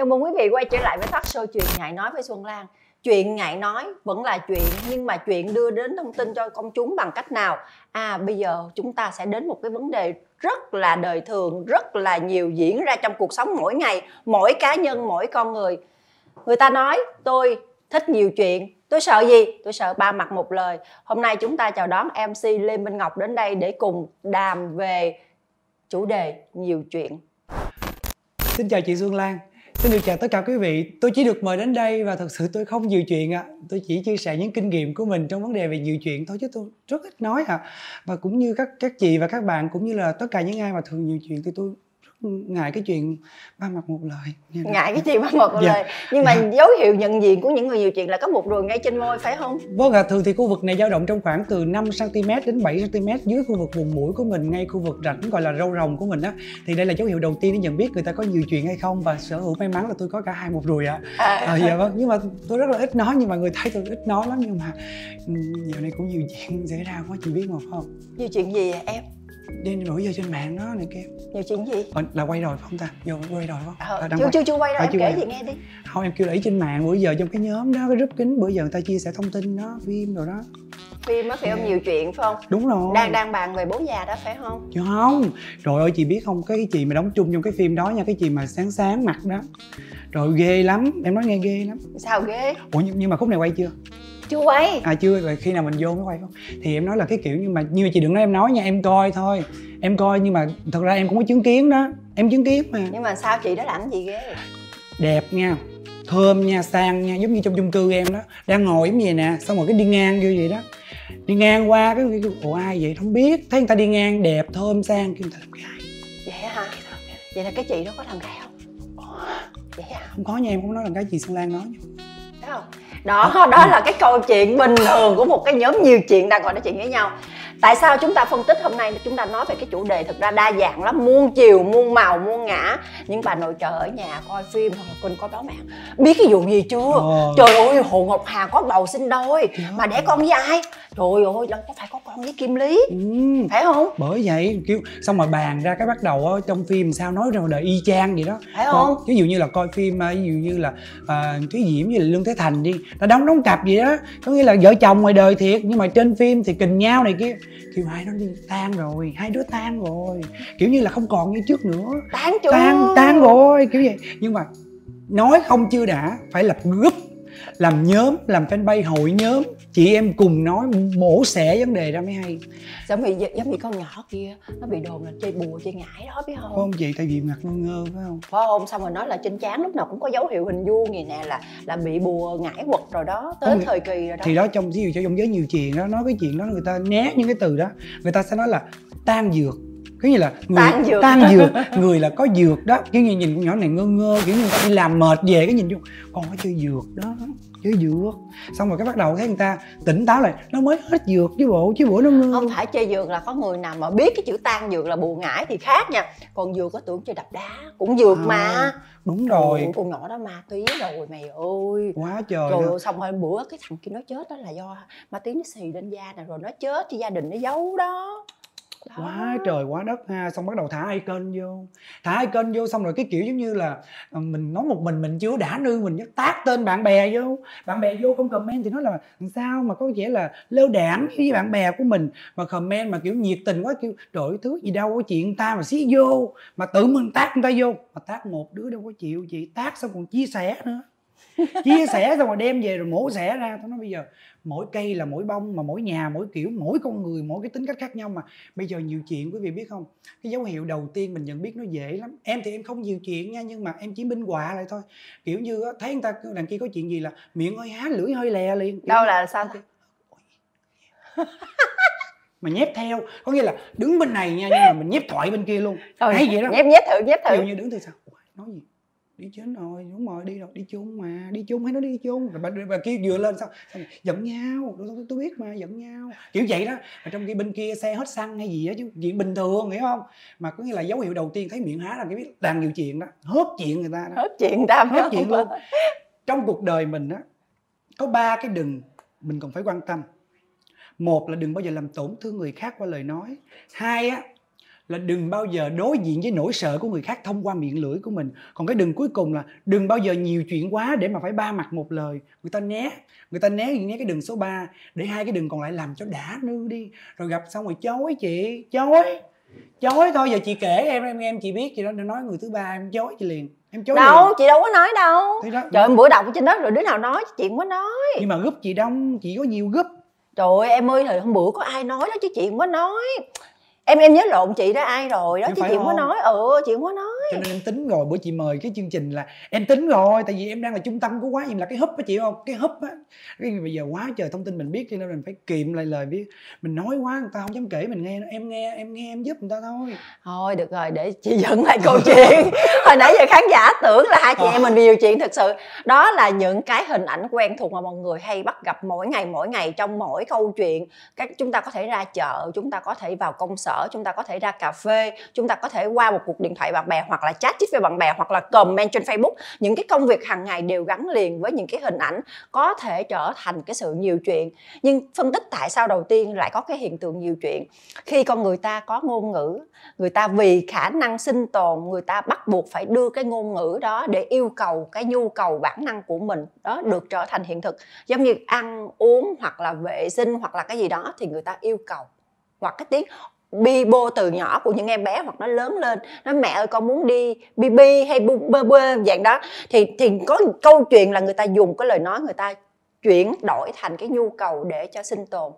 chào mừng quý vị quay trở lại với talk show chuyện ngại nói với xuân lan. Chuyện ngại nói vẫn là chuyện, nhưng mà chuyện đưa đến thông tin cho công chúng bằng cách nào? À bây giờ chúng ta sẽ đến một cái vấn đề rất là đời thường, rất là nhiều diễn ra trong cuộc sống mỗi ngày, mỗi cá nhân, mỗi con người. Người ta nói, tôi thích nhiều chuyện, tôi sợ gì? Tôi sợ ba mặt một lời. Hôm nay chúng ta chào đón mc lê minh ngọc đến đây để cùng đàm về chủ đề nhiều chuyện. Xin chào chị Dương Lan. Xin được chào tất cả quý vị Tôi chỉ được mời đến đây và thật sự tôi không nhiều chuyện ạ à. Tôi chỉ chia sẻ những kinh nghiệm của mình trong vấn đề về nhiều chuyện thôi chứ tôi rất ít nói ạ à. Và cũng như các các chị và các bạn, cũng như là tất cả những ai mà thường nhiều chuyện thì tôi ngại cái chuyện ba mặt một lời ngại cái chuyện ba mặt một dạ. lời nhưng mà dạ. dấu hiệu nhận diện của những người nhiều chuyện là có một ruồi ngay trên môi phải không vâng ạ à, thường thì khu vực này dao động trong khoảng từ 5 cm đến 7 cm dưới khu vực vùng mũi của mình ngay khu vực rãnh gọi là râu rồng của mình á thì đây là dấu hiệu đầu tiên để nhận biết người ta có nhiều chuyện hay không và sở hữu may mắn là tôi có cả hai một ruồi ạ à. à. à, dạ vâng nhưng mà tôi rất là ít nói nhưng mà người thấy tôi ít nói lắm nhưng mà giờ này cũng nhiều chuyện xảy ra quá chị biết mà phải không nhiều chuyện gì em đi nổi giờ trên mạng đó này kia. Nhiều chuyện gì? Ờ, là quay rồi phải không ta? Vô quay rồi phải không? Ờ, chưa, quay. chưa chưa quay đâu à, em kể gì nghe đi. Không em kêu ý trên mạng bữa giờ trong cái nhóm đó cái group kính bữa giờ người ta chia sẻ thông tin đó phim rồi đó phim á phải không? Nhiều chuyện phải không? Đúng rồi. Đang đang bàn về bố già đó phải không? Chứ không. Trời ơi chị biết không? Cái chị mà đóng chung trong cái phim đó nha cái chị mà sáng sáng mặt đó. Rồi ghê lắm. Em nói nghe ghê lắm. Sao ghê? Ủa nhưng mà khúc này quay chưa? Chưa quay. À chưa. Rồi khi nào mình vô mới quay không? Thì em nói là cái kiểu nhưng mà như chị đừng nói em nói nha em coi thôi. Em coi nhưng mà thật ra em cũng có chứng kiến đó. Em chứng kiến mà. Nhưng mà sao chị đó làm gì ghê? Đẹp nha. Thơm nha sang nha. Giống như trong chung cư em đó. Đang ngồi giống vậy nè. Xong rồi cái đi ngang vô vậy đó đi ngang qua cái ủa ai vậy? Không biết. Thấy người ta đi ngang đẹp thơm sang kêu người ta làm gái. Vậy hả? Vậy là cái chị đó có làm gái không? Vậy hả? Không có nha em không nói là cái chị xuân lan nói Thấy không? Đó đó là cái câu chuyện bình thường của một cái nhóm nhiều chuyện đang ngồi nói chuyện với nhau tại sao chúng ta phân tích hôm nay? Chúng ta nói về cái chủ đề thực ra đa dạng lắm muôn chiều muôn màu muôn ngã. Những bà nội trợ ở nhà coi phim hoặc là kênh coi báo mạng. Biết cái vụ gì chưa? Ờ. trời ơi hồ ngọc hà có bầu sinh đôi. Dạ. mà đẻ con với ai? Trời ơi có phải có con với kim lý. Ừ. phải không? Bởi vậy kêu xong rồi bàn ra cái bắt đầu ở trong phim sao nói ra đời y chang vậy đó. Phải không? ví dụ như là coi phim à, ví dụ như là à, thúy diễm với là lương thế thành đi nó đóng đóng cặp gì đó. Có nghĩa là vợ chồng ngoài đời thiệt nhưng mà trên phim thì kình nhau này kia. Kiểu hai nó đi tan rồi hai đứa tan rồi. Kiểu như là không còn như trước nữa. Tan chưa? Tan tan rồi kiểu vậy. Nhưng mà nói không chưa đã phải lập group làm nhóm làm fanpage hội nhóm chị em cùng nói mổ xẻ vấn đề ra mới hay. Giống như giống như con nhỏ kia nó bị đồn là chơi bùa chơi ngải đó biết không? Không chị? Tại vì mặt ngơ ngơ phải không? Phải không? Xong rồi nói là trên trán lúc nào cũng có dấu hiệu hình vuông vậy nè là là bị bùa ngải quật rồi đó tới không, thời kỳ rồi đó. thì đó trong ví dụ cho trong giới nhiều chuyện đó nói cái chuyện đó người ta né những cái từ đó người ta sẽ nói là tan dược. Cái như là người tan dược. tan dược người là có dược đó. Kiểu như nhìn con nhỏ này ngơ ngơ kiểu như người ta đi làm mệt về cái nhìn vô con có chơi dược đó chơi dược. Xong rồi cái bắt đầu thấy người ta tỉnh táo lại nó mới hết dược chứ bộ chứ bữa nó ngơ không phải chơi dược là có người nào mà biết cái chữ tan dược là bù ngải thì khác nha. Còn dược có tưởng chơi đập đá cũng dược à, mà. đúng rồi. Con nhỏ đó ma túy rồi mày ơi. Quá trời rồi đó. xong rồi bữa cái thằng kia nó chết đó là do ma túy nó xì lên da này rồi nó chết thì gia đình nó giấu đó quá trời quá đất ha, xong bắt đầu thả icon vô. Thả icon vô xong rồi cái kiểu giống như là ờ, mình nói một mình mình chưa đã nư mình nhất tác tên bạn bè vô. Bạn bè vô không comment thì nói là sao mà có vẻ là lơ đảng với bạn bè của mình? Mà comment mà kiểu nhiệt tình quá kiểu đổi thứ gì đâu có chuyện ta mà xí vô, mà tự mình tác người ta vô. Mà tác một đứa đâu có chịu, chị tác xong còn chia sẻ nữa. Chia sẻ xong rồi đem về rồi mổ xẻ ra. Tôi nói bây giờ mỗi cây là mỗi bông mà mỗi nhà mỗi kiểu mỗi con người mỗi cái tính cách khác nhau mà. Bây giờ nhiều chuyện quý vị biết không? Cái dấu hiệu đầu tiên mình nhận biết nó dễ lắm. Em thì em không nhiều chuyện nha nhưng mà em chỉ minh họa lại thôi. Kiểu như thấy người ta đằng kia có chuyện gì là miệng hơi há lưỡi hơi lè liền. Đâu là sao mà nhép theo. Có nghĩa là đứng bên này nha nhưng mà mình nhép thoại bên kia luôn. Ừ, hay vậy đó. nhép nhép thử nhép thử. Kiểu như đứng từ sao nói gì đi chết rồi đúng rồi đi rồi đi chung mà đi chung hay nó đi chung? Rồi bà, bà kia vừa lên sao, sao giận nhau tôi, tôi biết mà giận nhau. Kiểu vậy đó. Mà trong khi bên kia xe hết xăng hay gì á chứ chuyện bình thường hiểu không? Mà có nghĩa là dấu hiệu đầu tiên thấy miệng há là cái biết đang nhiều chuyện đó hớt chuyện người ta đó. hớt chuyện ta hớt chuyện luôn. trong cuộc đời mình á có ba cái đừng mình còn phải quan tâm. Một là đừng bao giờ làm tổn thương người khác qua lời nói. Hai á là đừng bao giờ đối diện với nỗi sợ của người khác thông qua miệng lưỡi của mình. Còn cái đừng cuối cùng là đừng bao giờ nhiều chuyện quá để mà phải ba mặt một lời. Người ta né người ta né né cái đường số 3 để hai cái đường còn lại làm cho đã nư đi. Rồi gặp xong rồi chối chị chối chối thôi giờ chị kể em em em chị biết chị đó nói người thứ ba em chối chị liền em chối đâu liền. chị đâu có nói đâu. Thế đó, trời ơi, bữa đọc trên đó rồi đứa nào nói chuyện quá nói. Nhưng mà group chị đông chị có nhiều group. Trời ơi em ơi thời hôm bữa có ai nói đó chứ chị không có nói em em nhớ lộn chị đó ai rồi đó chứ chị không? có nói ừ chị không có nói cho nên em tính rồi, bữa chị mời cái chương trình là em tính rồi, tại vì em đang là trung tâm của quá em là cái húp á chị, không? Cái húp á. Cái bây giờ quá trời thông tin mình biết cho nên mình phải kiệm lại lời biết. Mình nói quá người ta không dám kể, mình nghe, em nghe em nghe, em giúp người ta thôi. Thôi, được rồi, để chị dẫn lại câu chuyện. Hồi nãy giờ khán giả tưởng là hai chị em mình nhiều chuyện thực sự. Đó là những cái hình ảnh quen thuộc mà mọi người hay bắt gặp mỗi ngày mỗi ngày trong mỗi câu chuyện. Các chúng ta có thể ra chợ, chúng ta có thể vào công sở, chúng ta có thể ra cà phê, chúng ta có thể qua một cuộc điện thoại bạn bè hoặc là chat chít với bạn bè, hoặc là comment trên facebook. Những cái công việc hàng ngày đều gắn liền với những cái hình ảnh có thể trở thành cái sự nhiều chuyện. Nhưng phân tích tại sao đầu tiên lại có cái hiện tượng nhiều chuyện? Khi con người ta có ngôn ngữ, người ta vì khả năng sinh tồn, người ta bắt buộc phải đưa cái ngôn ngữ đó để yêu cầu cái nhu cầu bản năng của mình, đó, được trở thành hiện thực. Giống như ăn uống hoặc là vệ sinh hoặc là cái gì đó thì người ta yêu cầu. Hoặc cái tiếng bi bô từ nhỏ của những em bé hoặc nó lớn lên nói mẹ ơi, con muốn đi bi bi hay bu, bơ bơ dạng đó. Thì thì có câu chuyện là người ta dùng cái lời nói người ta chuyển đổi thành cái nhu cầu để cho sinh tồn.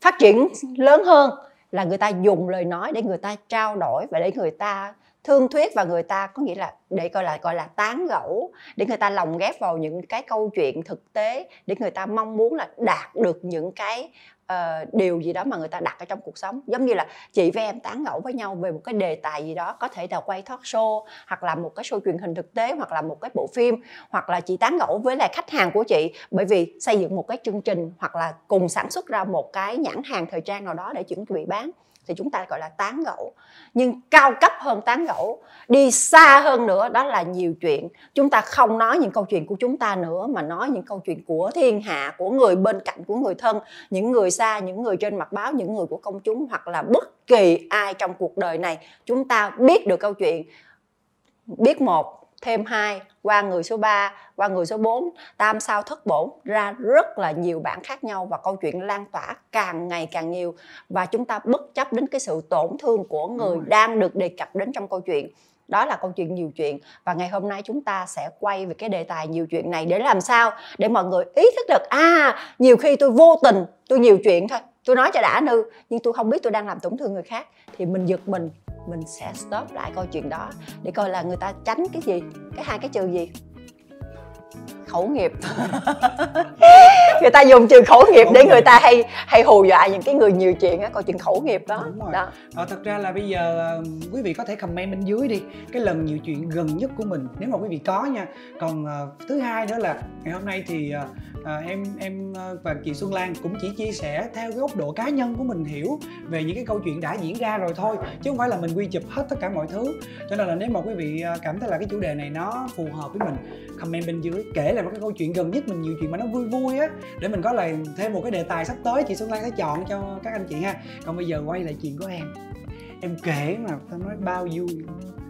Phát triển lớn hơn là người ta dùng lời nói để người ta trao đổi và để người ta thương thuyết và người ta có nghĩa là để gọi là gọi là tán gẫu để người ta lồng ghép vào những cái câu chuyện thực tế để người ta mong muốn là đạt được những cái uh, điều gì đó mà người ta đặt ở trong cuộc sống. Giống như là chị với em tán gẫu với nhau về một cái đề tài gì đó có thể là quay talk show hoặc là một cái show truyền hình thực tế hoặc là một cái bộ phim hoặc là chị tán gẫu với lại khách hàng của chị. Bởi vì xây dựng một cái chương trình hoặc là cùng sản xuất ra một cái nhãn hàng thời trang nào đó để chuẩn bị bán thì chúng ta gọi là tán gẫu. Nhưng cao cấp hơn tán gẫu, đi xa hơn nữa, đó là nhiều chuyện. Chúng ta không nói những câu chuyện của chúng ta nữa, mà nói những câu chuyện của thiên hạ, của người bên cạnh, của người thân, những người xa, những người trên mặt báo, những người của công chúng, hoặc là bất kỳ ai trong cuộc đời này. Chúng ta biết được câu chuyện. Biết một thêm hai qua người số 3, qua người số 4, tam sao thất bổn ra rất là nhiều bản khác nhau và câu chuyện lan tỏa càng ngày càng nhiều. Và chúng ta bất chấp đến cái sự tổn thương của người đang được đề cập đến trong câu chuyện. Đó là câu chuyện nhiều chuyện. Và ngày hôm nay chúng ta sẽ quay về cái đề tài nhiều chuyện này để làm sao để mọi người ý thức được à nhiều khi tôi vô tình tôi nhiều chuyện thôi. Tôi nói cho đã nư nhưng tôi không biết tôi đang làm tổn thương người khác. Thì mình giật mình mình sẽ stop lại câu chuyện đó để coi là người ta tránh cái gì, cái hai cái chữ gì khẩu nghiệp. Người ta dùng từ khẩu nghiệp để người ta hay hay hù dọa những cái người nhiều chuyện á câu chuyện khẩu nghiệp đó. Đúng rồi. đó. Ờ, thật ra là bây giờ ờ, quý vị có thể comment bên dưới đi cái lần nhiều chuyện gần nhất của mình nếu mà quý vị có nha. Còn ờ, thứ hai nữa là ngày hôm nay thì ờ, ờ, em em và chị Xuân Lan cũng chỉ chia sẻ theo cái góc độ cá nhân của mình hiểu về những cái câu chuyện đã diễn ra rồi thôi chứ không phải là mình quy chụp hết tất cả mọi thứ. Cho nên là nếu mà quý vị cảm thấy là cái chủ đề này nó phù hợp với mình comment bên dưới kể lại một cái câu chuyện gần nhất mình nhiều chuyện mà nó vui vui á. Để mình có lại thêm một cái đề tài sắp tới chị Xuân Lan sẽ chọn cho các anh chị ha. Còn bây giờ quay lại chuyện của em. Em kể mà tao nói bao vui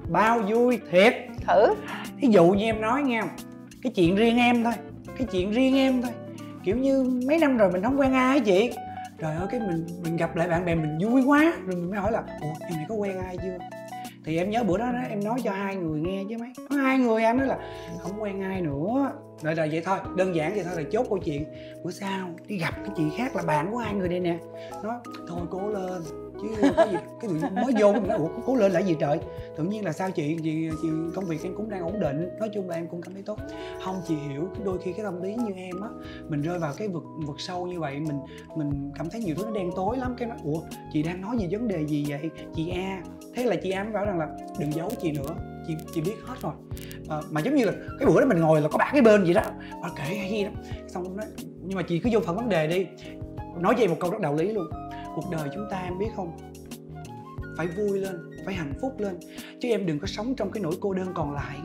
bao vui thiệt. Thử. Ví dụ như em nói nha cái chuyện riêng em thôi cái chuyện riêng em thôi. Kiểu như mấy năm rồi mình không quen ai chị. Trời ơi cái mình mình gặp lại bạn bè mình vui quá rồi mình mới hỏi là ủa em này có quen ai chưa thì em nhớ bữa đó, đó em nói cho hai người nghe chứ mấy. Có hai người em nói là không quen ai nữa. Rồi là vậy thôi đơn giản vậy thôi là chốt câu chuyện. Bữa sau đi gặp cái chị khác là bạn của hai người đây nè. Nói thôi cố lên. Chứ cái gì cái mới vô mình nói ủa cố lên là gì trời? Tự nhiên là sao chị chị, chị công việc em cũng đang ổn định. Nói chung là em cũng cảm thấy tốt. Không chị hiểu đôi khi cái tâm lý như em á mình rơi vào cái vực vực sâu như vậy mình mình cảm thấy nhiều thứ nó đen tối lắm. Cái nói ủa chị đang nói về vấn đề gì vậy? Chị a thế là chị em bảo rằng là đừng giấu chị nữa chị chị biết hết rồi. À, mà giống như là cái bữa đó mình ngồi là có bạn cái bên vậy đó. Mà kể hay lắm xong nó nói nhưng mà chị cứ vô phần vấn đề đi. Nói về một câu rất đạo lý luôn. Cuộc đời chúng ta em biết không? Phải vui lên phải hạnh phúc lên. Chứ em đừng có sống trong cái nỗi cô đơn còn lại.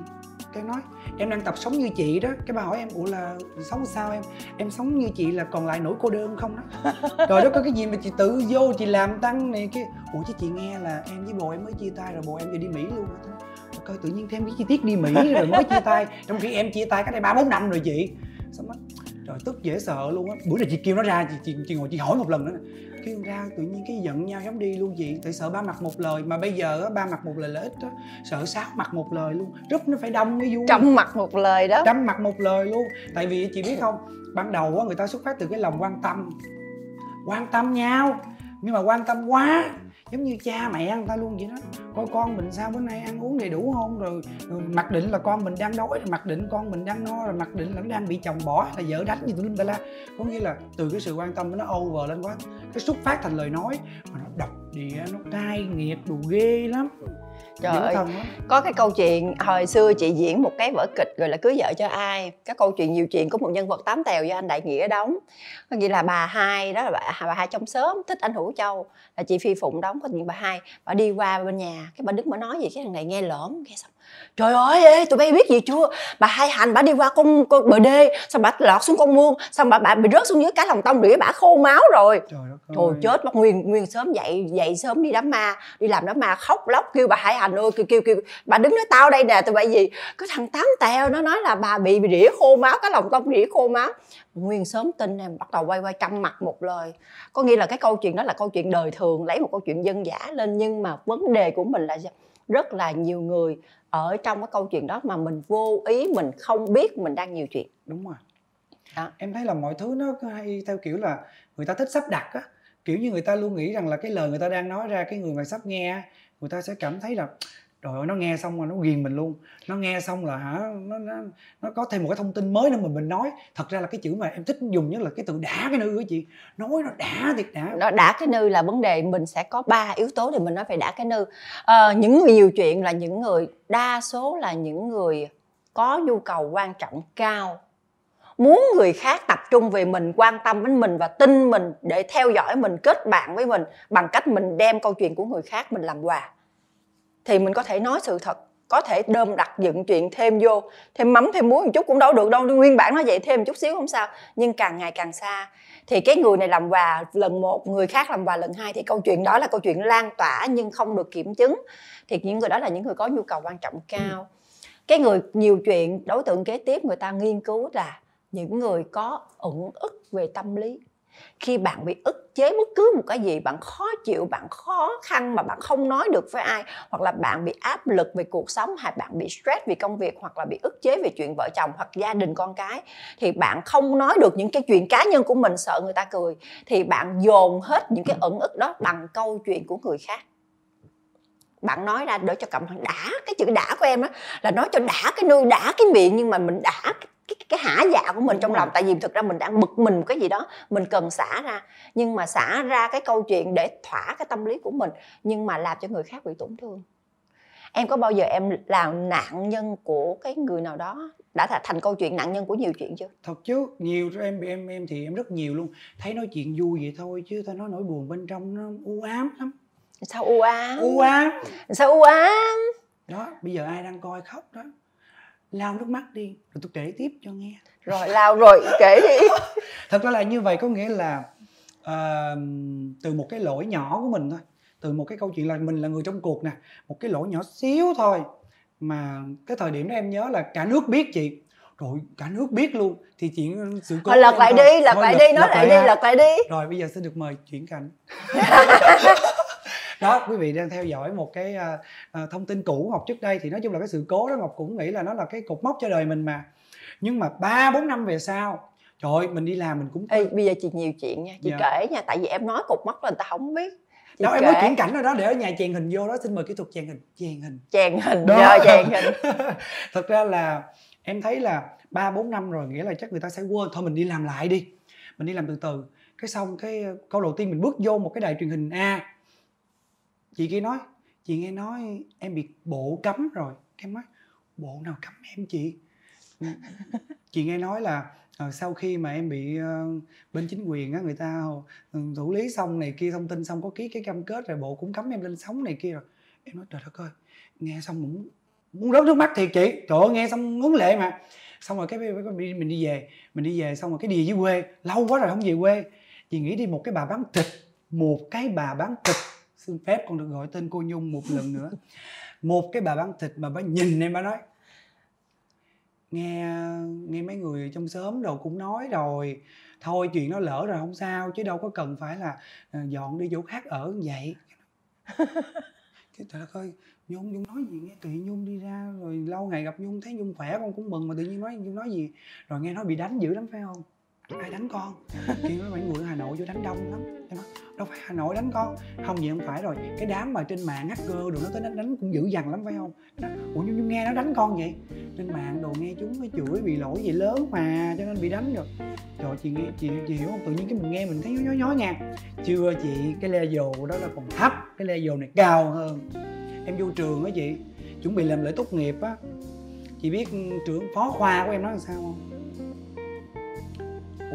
Cái nói em đang tập sống như chị đó. Cái bà hỏi em ủa là sống sao em? Em sống như chị là còn lại nỗi cô đơn không đó? Rồi đó có cái gì mà chị tự vô chị làm tăng này kia ủa chứ chị nghe là em với bồ em mới chia tay rồi bồ em vừa đi mỹ luôn coi tự nhiên thêm cái chi tiết đi mỹ rồi mới chia tay. Trong khi em chia tay cách đây ba bốn năm rồi chị. Xong đó trời tức dễ sợ luôn á. Bữa nay chị kêu nó ra chị, chị chị ngồi chị hỏi một lần nữa kêu ra tự nhiên cái giận nhau giống đi luôn chị. Tại sợ ba mặt một lời mà bây giờ á ba mặt một lời là ít á. Sợ sáu mặt một lời luôn. Rất nó phải đông mới vui. Trăm mặt một lời đó. Trăm mặt một lời luôn. Tại vì chị biết không ban đầu á người ta xuất phát từ cái lòng quan tâm. Quan tâm nhau. Nhưng mà quan tâm quá giống như cha mẹ người ta luôn vậy đó. Coi con mình sao bữa nay ăn uống đầy đủ không? Rồi, rồi mặc định là con mình đang đói rồi mặc định con mình đang no rồi mặc định là nó đang bị chồng bỏ hay là vợ đánh gì tụi linh ta la. Có nghĩa là từ cái sự quan tâm nó over lên quá. Cái xuất phát thành lời nói mà nó độc địa nó cay nghiệt đồ ghê lắm. Trời ơi, có cái câu chuyện hồi xưa chị diễn một cái vở kịch gọi là cưới vợ cho ai. Cái câu chuyện nhiều chuyện có một nhân vật tám tèo do anh đại nghĩa đóng. Có nghĩa là bà hai đó là bà, bà hai trong sớm thích anh hữu châu là chị phi phụng đóng. Có những bà hai bà đi qua bên nhà cái bà đứng mà nói gì cái thằng này nghe lỡm nghe xong trời ơi ê, tụi bay biết gì chưa? Bà hai hành bà đi qua con, con bờ đê xong bà lọt xuống con mương xong bà, bà bị rớt xuống dưới cái lòng tông đĩa bà khô máu rồi. Trời, trời chết mất nguyên nguyên sớm dậy dậy sớm đi đám ma đi làm đám ma khóc lóc kêu bà hai hành ơi kêu kêu kêu bà đứng nói tao đây nè tụi bay gì? Cái thằng tám tèo nó nói là bà bị, bị đĩa khô máu cái lòng tông đĩa khô máu. Nguyên sớm tin em bắt đầu quay quay trăm mặt một lời. Có nghĩa là cái câu chuyện đó là câu chuyện đời thường lấy một câu chuyện dân giả lên nhưng mà vấn đề của mình là rất là nhiều người ở trong cái câu chuyện đó mà mình vô ý mình không biết mình đang nhiều chuyện. Đúng rồi. Đó. em thấy là mọi thứ nó hay theo kiểu là người ta thích sắp đặt á. Kiểu như người ta luôn nghĩ rằng là cái lời người ta đang nói ra cái người mà sắp nghe người ta sẽ cảm thấy là rồi nó nghe xong rồi nó ghiền mình luôn. Nó nghe xong là hả nó, nó nó có thêm một cái thông tin mới nữa mà mình nói. Thật ra là cái chữ mà em thích dùng nhất là cái từ đã cái nư của chị. Nói nó đã thiệt đã. Nó đã cái nư là vấn đề mình sẽ có ba yếu tố để mình nói về đã cái nư à, ờ, những người nhiều chuyện là những người đa số là những người có nhu cầu quan trọng cao. Muốn người khác tập trung về mình quan tâm đến mình và tin mình để theo dõi mình kết bạn với mình bằng cách mình đem câu chuyện của người khác mình làm quà thì mình có thể nói sự thật, có thể đơm đặt dựng chuyện thêm vô, thêm mắm, thêm muối một chút cũng đâu được đâu, nguyên bản nó vậy thêm một chút xíu không sao, nhưng càng ngày càng xa. Thì cái người này làm quà, lần một, người khác làm quà lần hai, thì câu chuyện đó là câu chuyện lan tỏa nhưng không được kiểm chứng. Thì những người đó là những người có nhu cầu quan trọng cao. Cái người nhiều chuyện, đối tượng kế tiếp người ta nghiên cứu là những người có ẩn ức về tâm lý khi bạn bị ức chế bất cứ một cái gì bạn khó chịu bạn khó khăn mà bạn không nói được với ai hoặc là bạn bị áp lực về cuộc sống hay bạn bị stress vì công việc hoặc là bị ức chế về chuyện vợ chồng hoặc gia đình con cái thì bạn không nói được những cái chuyện cá nhân của mình sợ người ta cười thì bạn dồn hết những cái ẩn ức đó bằng câu chuyện của người khác. Bạn nói ra để cho cộng đã cái chữ đã của em á là nói cho đã cái nuôi đã cái miệng nhưng mà mình đã cái, cái hả dạ của mình Đúng trong rồi. lòng tại vì thực ra mình đang bực mình một cái gì đó mình cần xả ra. Nhưng mà xả ra cái câu chuyện để thỏa cái tâm lý của mình nhưng mà làm cho người khác bị tổn thương. Em có bao giờ em làm nạn nhân của cái người nào đó? Đã thành câu chuyện nạn nhân của nhiều chuyện chưa? Thật chứ nhiều cho em em em thì em rất nhiều luôn. Thấy nói chuyện vui vậy thôi chứ tao nói nỗi buồn bên trong nó u ám lắm. Sao u ám? U ám. Sao u ám? Đó bây giờ ai đang coi khóc đó lao nước mắt đi rồi tôi kể tiếp cho nghe. Rồi lao rồi kể đi. Thật ra là như vậy có nghĩa là uh, từ một cái lỗi nhỏ của mình thôi từ một cái câu chuyện là mình là người trong cuộc nè một cái lỗi nhỏ xíu thôi mà cái thời điểm đó em nhớ là cả nước biết chị. Rồi cả nước biết luôn thì chuyện sự cố lật lại đi lật lại đi nói lại đi lật lại đi. Rồi bây giờ sẽ được mời chuyển cảnh đó. Quý vị đang theo dõi một cái uh, thông tin cũ ngọc trước đây thì nói chung là cái sự cố đó ngọc cũng nghĩ là nó là cái cột mốc cho đời mình mà. Nhưng mà ba bốn năm về sau trời ơi mình đi làm mình cũng Ê, bây giờ chị nhiều chuyện nha chị dạ. kể nha tại vì em nói cột mốc là người ta không biết. Chị đó kể. em nói chuyển cảnh rồi đó để ở nhà chèn hình vô đó xin mời kỹ thuật chèn hình. Chèn hình. Chèn hình đó. giờ chèn hình. Thật ra là em thấy là ba bốn năm rồi nghĩa là chắc người ta sẽ quên. Thôi mình đi làm lại đi. Mình đi làm từ từ. Cái xong cái câu đầu tiên mình bước vô một cái đài truyền hình a chị kia nói chị nghe nói em bị bộ cấm rồi. Em nói bộ nào cấm em chị? Chị nghe nói là uh, sau khi mà em bị uh, bên chính quyền á người ta uh, thủ lý xong này kia thông tin xong có ký cái cam kết rồi bộ cũng cấm em lên sóng này kia rồi. Em nói trời đất ơi nghe xong cũng muốn rớt nước mắt thiệt chị. Trời ơi nghe xong muốn lệ mà. Xong rồi cái mình đi về mình đi về xong rồi cái đi về dưới quê lâu quá rồi không về quê. Chị nghĩ đi một cái bà bán thịt một cái bà bán thịt xin phép con được gọi tên cô nhung một lần nữa. Một cái bà bán thịt mà bà nhìn em, bà nói, nghe nghe mấy người trong xóm đồ cũng nói rồi. Thôi chuyện nó lỡ rồi, không sao, chứ đâu có cần phải là ờ, dọn đi chỗ khác ở như vậy. Cái trời ơi, nhung nhung nói gì? Nghe kỳ nhung đi ra, rồi lâu ngày gặp nhung, thấy nhung khỏe, con cũng mừng mà tự nhiên nói, nhung nói gì? Rồi nghe nói bị đánh dữ lắm, phải không? Ai đánh con. À, kêu nói bạn người ở hà nội vô đánh đông lắm. Em nói, đâu phải hà nội đánh con. Không gì không phải rồi. Cái đám mà trên mạng hacker đồ nó tới đánh đánh cũng dữ dằn lắm, phải không? Ủa nhung nhưng nghe nó đánh con vậy? Trên mạng đồ nghe chúng cái chửi bị lỗi gì lớn mà, cho nên bị đánh rồi. Trời, chị nghe, chị chị hiểu không? Tự nhiên cái mình nghe mình thấy nhói nhói nhạt chưa chị, cái level đó là còn thấp, cái level này cao hơn. Em vô trường á chị, chuẩn bị làm lễ tốt nghiệp á. Chị biết trưởng phó khoa của em nói làm sao không?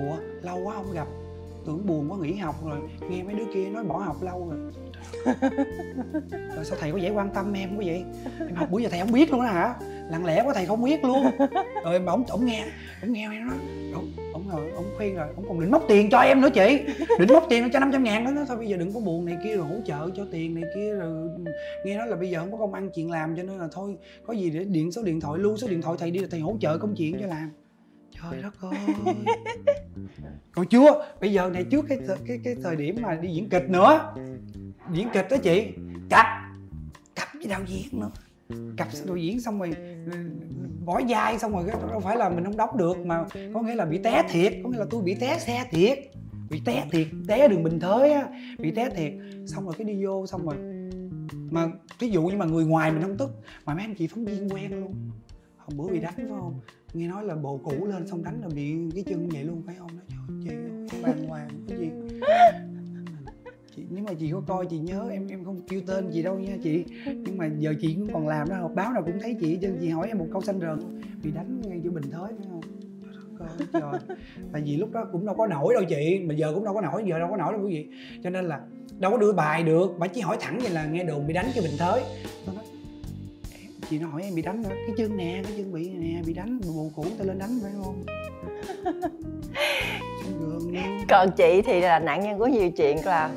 Ủa lâu quá không gặp tưởng buồn quá nghỉ học rồi nghe mấy đứa kia nói bỏ học lâu rồi. Rồi sao thầy có vẻ quan tâm em quá vậy? Em học bữa giờ thầy không biết luôn đó hả? Lặng lẽ quá thầy không biết luôn. Rồi mà ổng ổng nghe ổng nghe em nói ổng ổng rồi ổng khuyên rồi ổng còn định móc tiền cho em nữa chị. Định móc tiền cho 500 ngàn đó, đó thôi bây giờ đừng có buồn này kia rồi hỗ trợ cho tiền này kia rồi nghe nói là bây giờ không có công ăn chuyện làm cho nên là thôi có gì để điện số điện thoại lưu số điện thoại thầy đi là thầy hỗ trợ công chuyện cho làm trời đất ơi. Còn chưa bây giờ này trước cái cái cái thời điểm mà đi diễn kịch nữa. Diễn kịch đó chị. Cặp. Cặp với đạo diễn nữa. Cặp đạo diễn xong rồi bỏ vai xong rồi đâu phải là mình không đóng được mà có nghĩa là bị té thiệt có nghĩa là tôi bị té xe thiệt. Bị té thiệt té đường bình thới á bị té thiệt. Xong rồi cái đi vô xong rồi. Mà ví dụ như mà người ngoài mình không tức mà mấy anh chị phóng viên quen luôn. Hôm bữa bị đánh phải không nghe nói là bộ cũ lên xong đánh là bị cái chân vậy luôn phải không? Nói trời chị bàng hoàng cái gì? Chị nếu mà chị có coi chị nhớ em em không kêu tên gì đâu nha chị. Nhưng mà giờ chị cũng còn làm đó họp báo nào cũng thấy chị chân chị hỏi em một câu xanh rờn. Bị đánh ngay chỗ bình thới phải không? Trời tại vì lúc đó cũng đâu có nổi đâu chị mà giờ cũng đâu có nổi giờ đâu có nổi đâu quý vị. Cho nên là đâu có đưa bài được bà chỉ hỏi thẳng vậy là nghe đồn bị đánh cho bình thới. Tôi nói chị nó hỏi em bị đánh nữa. Cái chân nè cái chân bị nè bị đánh. Bộ cũ ta lên đánh phải không? Còn chị thì là nạn nhân của nhiều chuyện là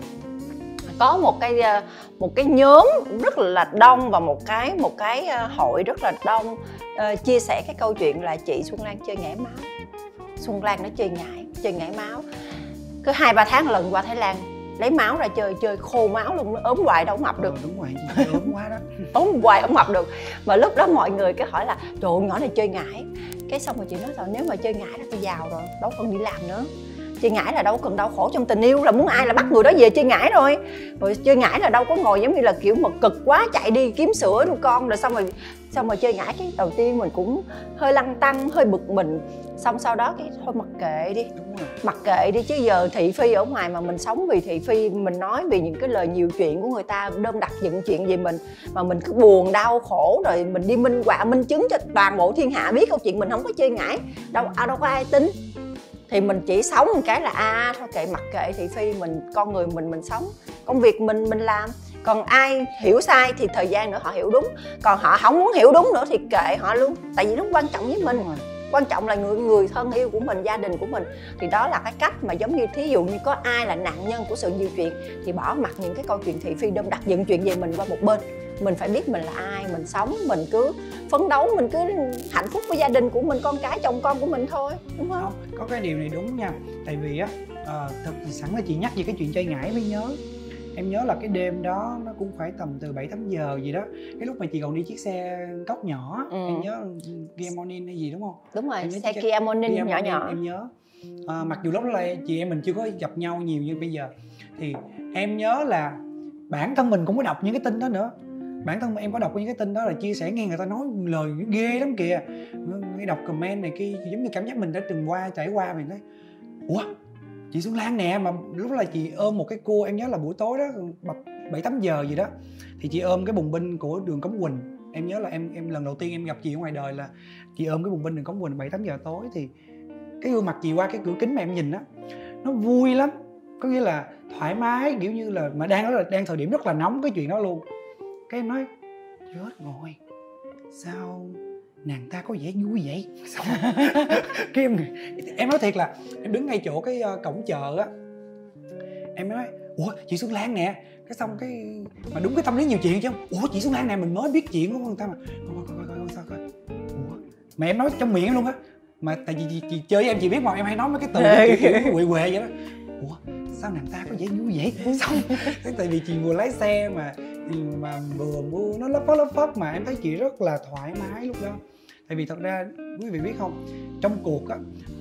có một cái ờ, một cái nhóm rất là đông và một cái một cái ờ, hội rất là đông uh, chia sẻ cái câu chuyện là chị Xuân Lan chơi nhảy máu. Xuân Lan nó chơi nhảy chơi nhảy máu. Cứ hai ba tháng lần qua Thái Lan lấy máu ra chơi chơi khô máu luôn ốm hoài đâu mập được. Ờ, đúng rồi ốm quá đó. Ốm hoài không mập được. Mà lúc đó mọi người cái hỏi là trời nhỏ này chơi ngải. Cái xong rồi chị nói rồi nếu mà chơi ngải là tôi giàu rồi đâu cần đi làm nữa chơi ngải là đâu cần đau khổ trong tình yêu là muốn ai là bắt người đó về chơi ngải rồi. Rồi chơi ngải là đâu có ngồi giống như là kiểu mà cực quá chạy đi kiếm sữa nuôi con rồi xong rồi xong rồi chơi ngải cái đầu tiên mình cũng hơi lăng tăng hơi bực mình. Xong sau đó cái thôi mặc kệ đi mặc kệ đi chứ giờ thị phi ở ngoài mà mình sống vì thị phi mình nói vì những cái lời nhiều chuyện của người ta đơn đặt dựng chuyện về mình mà mình cứ buồn đau khổ rồi mình đi minh họa minh chứng cho toàn bộ thiên hạ biết câu chuyện mình không có chơi ngải. Đâu à, đâu có ai tính thì mình chỉ sống một cái là a à, thôi kệ mặc kệ thị phi mình con người mình mình sống. Công việc mình mình làm. Còn ai hiểu sai thì thời gian nữa họ hiểu đúng. Còn họ không muốn hiểu đúng nữa thì kệ họ luôn. Tại vì nó quan trọng với mình quan trọng là người người thân yêu của mình gia đình của mình. Thì đó là cái cách mà giống như thí dụ như có ai là nạn nhân của sự nhiều chuyện thì bỏ mặt những cái câu chuyện thị phi đâm đặt dựng chuyện về mình qua một bên mình phải biết mình là ai mình sống mình cứ phấn đấu mình cứ hạnh phúc với gia đình của mình con cái chồng con của mình thôi đúng không, không có cái điều này đúng nha. Tại vì á à, thật sẵn là chị nhắc về cái chuyện chơi ngải mới nhớ. Em nhớ là cái đêm đó nó cũng phải tầm từ 7 8 giờ gì đó. Cái lúc mà chị còn đi chiếc xe cốc nhỏ ừ. em nhớ Kia Morning hay gì đúng không? Đúng rồi xe Kia Morning nhỏ Morning, nhỏ. em nhớ. À, mặc dù lúc đó là chị em mình chưa có gặp nhau nhiều như bây giờ. Thì em nhớ là bản thân mình cũng có đọc những cái tin đó nữa bản thân em có đọc những cái tin đó là chia sẻ, nghe người ta nói lời ghê lắm kìa. Nghe đọc comment này kia giống như cảm giác mình đã từng qua, trải qua mình thấy ủa? Chị Xuân Lan nè, mà lúc là chị ôm một cái cô, em nhớ là buổi tối đó bảy, tám giờ gì đó, thì chị ôm cái bùng binh của đường Cống Quỳnh. Em nhớ là em em lần đầu tiên em gặp chị ở ngoài đời là chị ôm cái bùng binh đường Cống Quỳnh bảy, tám giờ tối, thì cái gương mặt chị qua cái cửa kính mà em nhìn á, nó vui lắm. Có nghĩa là thoải mái, kiểu như là mà đang đó là đang thời điểm rất là nóng cái chuyện đó luôn cái em nói chết rồi. Sao nàng ta có vẻ vui vậy? Xong, cái em em nói thiệt là em đứng ngay chỗ cái uh, cổng chợ á. Em nói ủa chị xuân lan nè. Cái xong cái mà đúng cái tâm lý nhiều chuyện chứ không? Ủa chị xuân lan nè mình mới biết chuyện của người ta? Mà coi coi coi coi, sao coi? Ủa mà em nói trong miệng em luôn á. Mà tại vì chị, chị chơi với em chị biết mà em hay nói mấy cái từ kiểu kiểu quệ quệ vậy đó. Ủa sao nàng ta có vẻ vui vậy? Xong cái tại vì chị vừa lái xe mà Ừ, mà vừa mưa nó lấp phất lấp phất mà em thấy chị rất là thoải mái lúc đó. Tại vì thật ra, quý vị biết không, trong cuộc á,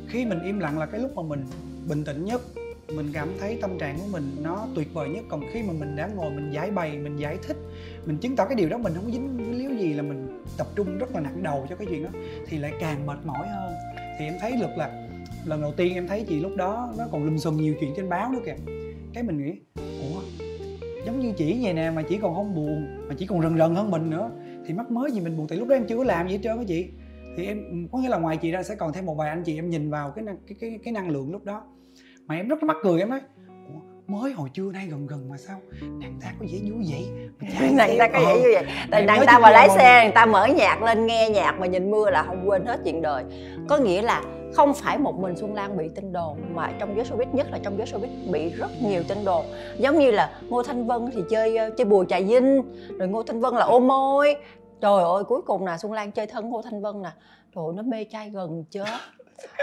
khi mình im lặng là cái lúc mà mình bình tĩnh nhất, mình cảm thấy tâm trạng của mình nó tuyệt vời nhất. Còn khi mà mình đã ngồi, mình giải bày, mình giải thích, mình chứng tỏ cái điều đó, mình không có dính líu gì là mình tập trung rất là nặng đầu cho cái chuyện đó, thì lại càng mệt mỏi hơn. Thì em thấy được là, lần đầu tiên em thấy chị lúc đó nó còn lùm xùm nhiều chuyện trên báo nữa kìa. Cái mình nghĩ, ủa giống như chị vậy nè mà chỉ còn không buồn mà chỉ còn rần rần hơn mình nữa. Thì mắc mới gì mình buồn tại lúc đó em chưa có làm gì hết trơn á chị. Thì em có nghĩa là ngoài chị ra sẽ còn thêm một vài anh chị em nhìn vào cái cái cái cái năng lượng lúc đó. Mà em rất mắc cười em nói mới hồi trưa nay gần gần mà sao nàng ta có vẻ vui vậy? Nàng ta có vẻ vui vậy. tại nàng ta mà lái xe nàng ta mở nhạc lên nghe nhạc mà nhìn mưa là không quên hết chuyện đời. Có nghĩa là không phải một mình Xuân Lan bị tin đồn mà trong giới showbiz nhất là trong giới showbiz bị rất nhiều tin đồn. Giống như là Ngô Thanh Vân thì chơi ờ, chơi bùa trà vinh rồi Ngô Thanh Vân là ô môi. Trời ơi cuối cùng là Xuân Lan chơi thân Ngô Thanh Vân nè. Trời ơi, nó mê trai gần chết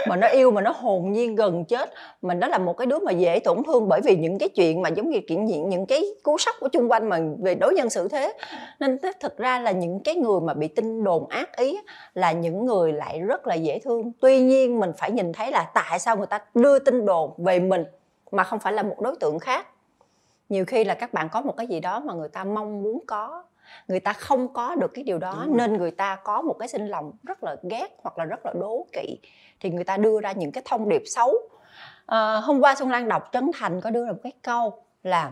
mà nó yêu mà nó hồn nhiên gần chết. Mà nó là một cái đứa mà dễ tổn thương bởi vì những cái chuyện mà giống như kiện những những cái cú sốc của chung quanh mà về đối nhân xử thế. Nên thực ra là những cái người mà bị tin đồn ác ý là những người lại rất là dễ thương. Tuy nhiên mình phải nhìn thấy là tại sao người ta đưa tin đồn về mình mà không phải là một đối tượng khác. Nhiều khi là các bạn có một cái gì đó mà người ta mong muốn có người ta không có được cái điều đó nên người ta có một cái sinh lòng rất là ghét hoặc là rất là đố kỵ thì người ta đưa ra những cái thông điệp xấu. À, hôm qua xuân lan đọc trấn thành có đưa ra một cái câu là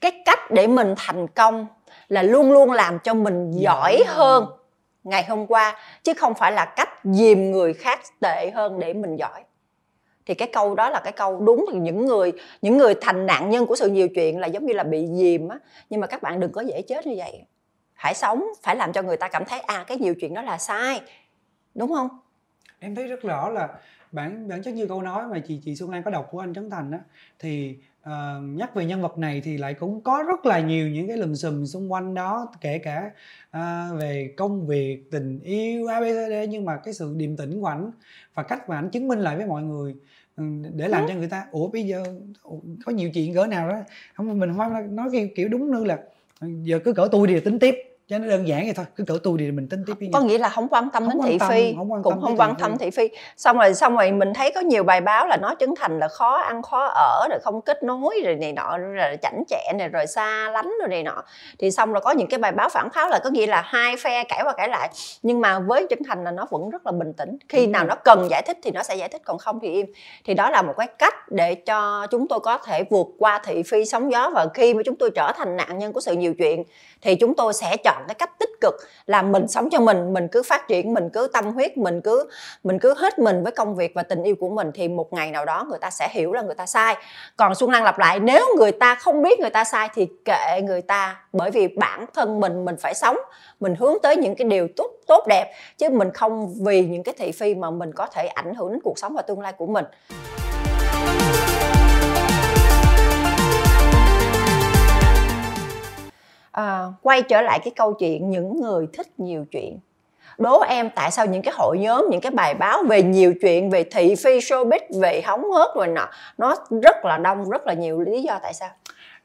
cái cách để mình thành công là luôn luôn làm cho mình giỏi hơn ngày hôm qua chứ không phải là cách dìm người khác tệ hơn để mình giỏi. Thì cái câu đó là cái câu đúng thì những người những người thành nạn nhân của sự nhiều chuyện là giống như là bị dìm á. Nhưng mà các bạn đừng có dễ chết như vậy. Phải sống phải làm cho người ta cảm thấy à cái nhiều chuyện đó là sai. Đúng không em thấy rất rõ là bản bản chất như câu nói mà chị chị Xuân Lan có đọc của anh Trấn Thành á thì uh, nhắc về nhân vật này thì lại cũng có rất là nhiều những cái lùm xùm xung quanh đó kể cả uh, về công việc tình yêu abcd nhưng mà cái sự điềm tĩnh của ảnh và cách mà ảnh chứng minh lại với mọi người ừ, để làm ừ. cho người ta ủa bây giờ có nhiều chuyện cỡ nào đó không mình không nói kiểu, kiểu đúng nữa là giờ cứ cỡ tôi thì tính tiếp cho nó đơn giản vậy thôi cứ cỡ tôi thì mình tính tiếp với có nghĩa là không quan tâm không đến thị phi không quan cũng không quan tâm thị phi. Xong rồi xong rồi mình thấy có nhiều bài báo là nói trấn thành là khó ăn khó ở rồi không kết nối rồi này nọ rồi chảnh chẹ này rồi xa lánh rồi này nọ. Thì xong rồi có những cái bài báo phản pháo là có nghĩa là hai phe cãi qua cãi lại. Nhưng mà với trấn thành là nó vẫn rất là bình tĩnh. Khi nào nó cần giải thích thì nó sẽ giải thích còn không thì im. Thì đó là một cái cách để cho chúng tôi có thể vượt qua thị phi sóng gió. Và khi mà chúng tôi trở thành nạn nhân của sự nhiều chuyện thì chúng tôi sẽ chọn cái cách tích cực là mình sống cho mình mình cứ phát triển, mình cứ tâm huyết, mình cứ mình cứ hết mình với công việc và tình yêu của mình thì một ngày nào đó người ta sẽ hiểu là người ta sai. Còn xuân lan lặp lại, nếu người ta không biết người ta sai thì kệ người ta. Bởi vì bản thân mình mình phải sống, mình hướng tới những cái điều tốt tốt đẹp. Chứ mình không vì những cái thị phi mà mình có thể ảnh hưởng đến cuộc sống và tương lai của mình. À, quay trở lại cái câu chuyện những người thích nhiều chuyện. Đố em tại sao những cái hội nhóm những cái bài báo về nhiều chuyện về thị phi showbiz về hóng hớt rồi nọ nó rất là đông rất là nhiều lý do tại sao?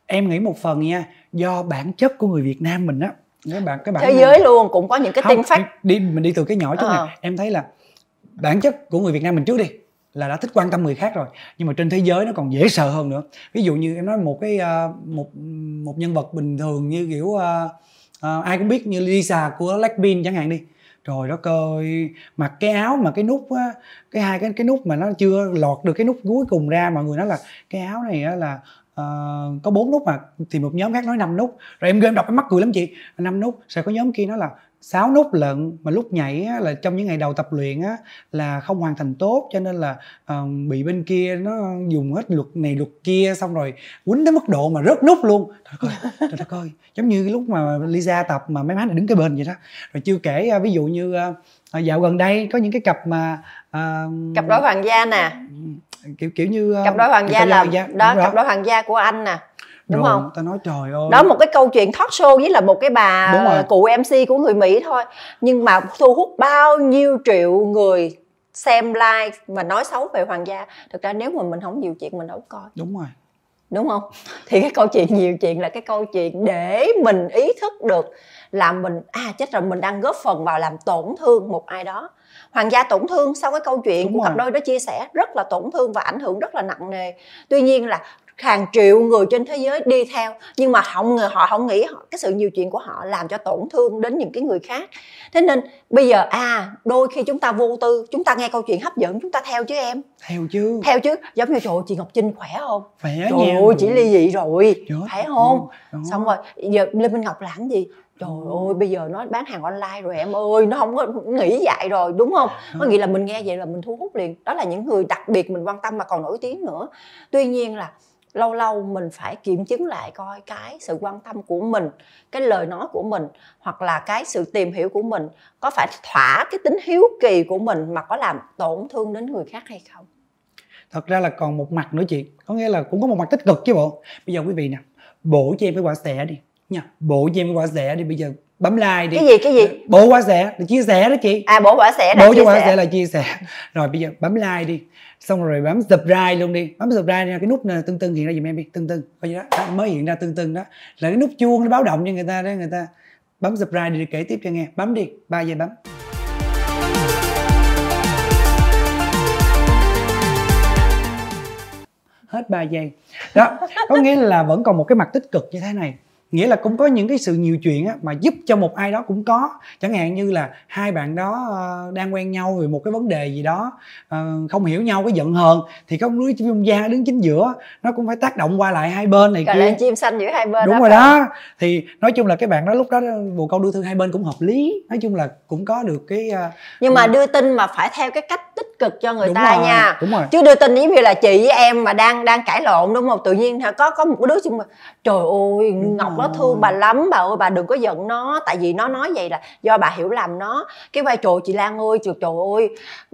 Em nghĩ một phần nha do bản chất của người Việt Nam mình á. Các bạn các bạn thế giới luôn cũng có những cái tin phát đi mình đi từ cái nhỏ chút à. này em thấy là bản chất của người Việt Nam mình trước đi là đã thích quan tâm người khác rồi. Nhưng mà trên thế giới nó còn dễ sợ hơn nữa. Ví dụ như em nói một cái ờ, một một nhân vật bình thường như kiểu uh, uh, ai cũng biết như Lisa của Blackpink chẳng hạn đi. Rồi đó coi mặc cái áo mà cái nút á cái hai cái cái nút mà nó chưa lọt được cái nút cuối cùng ra mọi người nói là cái áo này á là có bốn nút mà thì một nhóm khác nói năm nút. Rồi em em đọc cái mắt cười lắm chị. Năm nút sẽ có nhóm kia nói là sáu nút lận mà lúc nhảy á, là trong những ngày đầu tập luyện á là không hoàn thành tốt cho nên là uh, bị bên kia nó dùng hết luật này luật kia xong rồi quýnh tới mức độ mà rớt nút luôn. Trời ơi trời đất ơi. Giống như lúc mà Lisa tập mà mấy má này đứng cái bên vậy đó. Rồi chưa kể uh, ví dụ như uh, dạo gần đây có những cái cặp mà uh, cặp đôi hoàng gia nè. kiểu kiểu như uh, cặp đôi hoàng gia là hoàng gia. đó cặp đôi hoàng gia của anh nè đúng rồi, không? ta nói trời ơi. Đó một cái câu chuyện talk show với là một cái bà cụ mc của người mỹ thôi. Nhưng mà thu hút bao nhiêu triệu người xem like mà nói xấu về hoàng gia thực ra nếu mà mình không nhiều chuyện mình đâu coi. Đúng rồi. Đúng không? Thì cái câu chuyện nhiều chuyện là cái câu chuyện để mình ý thức được là mình à chết rồi mình đang góp phần vào làm tổn thương một ai đó. Hoàng gia tổn thương sau cái câu chuyện Đúng của rồi. cặp đôi đó chia sẻ rất là tổn thương và ảnh hưởng rất là nặng nề. Tuy nhiên là hàng triệu người trên thế giới đi theo nhưng mà họ họ không nghĩ họ, cái sự nhiều chuyện của họ làm cho tổn thương đến những cái người khác. Thế nên bây giờ à đôi khi chúng ta vô tư chúng ta nghe câu chuyện hấp dẫn chúng ta theo chứ em? Theo chứ. Theo chứ. Giống như trời chị ngọc trinh khỏe không? Khỏe trời nha ơi chỉ ly dị rồi. Chết phải không? ừ, xong rồi giờ lê minh ngọc làm gì? Trời ơi bây giờ nó bán hàng online rồi em ơi nó không có nghĩ dạy rồi đúng không? Có nghĩa là mình nghe vậy là mình thu hút liền. Đó là những người đặc biệt mình quan tâm mà còn nổi tiếng nữa. Tuy nhiên là lâu lâu mình phải kiểm chứng lại coi cái sự quan tâm của mình, cái lời nói của mình, hoặc là cái sự tìm hiểu của mình có phải thỏa cái tính hiếu kỳ của mình mà có làm tổn thương đến người khác hay không? Thật ra là còn một mặt nữa chị, có nghĩa là cũng có một mặt tích cực chứ bộ. Bây giờ quý vị nè, bổ cho em cái quả xẻ đi. Nha, bổ cho em cái quả xẻ đi, bây giờ bấm like đi. Cái gì cái gì? Bổ quả xẻ là chia sẻ đó chị. À bổ quả xẻ bổ cho quả xẻ là chia sẻ. Rồi bây giờ bấm like đi. Xong rồi bấm subscribe luôn đi. Bấm subscribe ra cái nút này, tưng tưng hiện ra giùm em đi. Tưng tưng coi đó, đó mới hiện ra tưng tưng đó. Là cái nút chuông nó báo động cho người ta đó. Người ta bấm subscribe đi kể tiếp cho nghe. Bấm đi. Ba giây bấm. Hết 3 giây. Đó có nghĩa là vẫn còn một cái mặt tích cực như thế này nghĩa là cũng có những cái sự nhiều chuyện á, mà giúp cho một ai đó cũng có. Chẳng hạn như là hai bạn đó uh, đang quen nhau về một cái vấn đề gì đó uh, không hiểu nhau cái giận hờn thì có đứa trung gian đứng chính giữa nó cũng phải tác động qua lại hai bên này Gọi kia. là chim xanh giữa hai bên đúng đó rồi đó. thì nói chung là cái bạn đó lúc đó bồ câu đưa thương hai bên cũng hợp lý. Nói chung là cũng có được cái uh, nhưng mà đưa tin mà phải theo cái cách tích cực cho người đúng ta rồi, nha đúng rồi. chứ đưa tin giống như là chị với em mà đang đang cãi lộn đúng không? Tự nhiên có có một cái đứa chung mà trời ơi đúng ngọc nó thương bà lắm bà ơi bà đừng có giận nó. Tại vì nó nói vậy là do bà hiểu lầm nó. Cái vai trò chị lan ơi trời, trời ơi.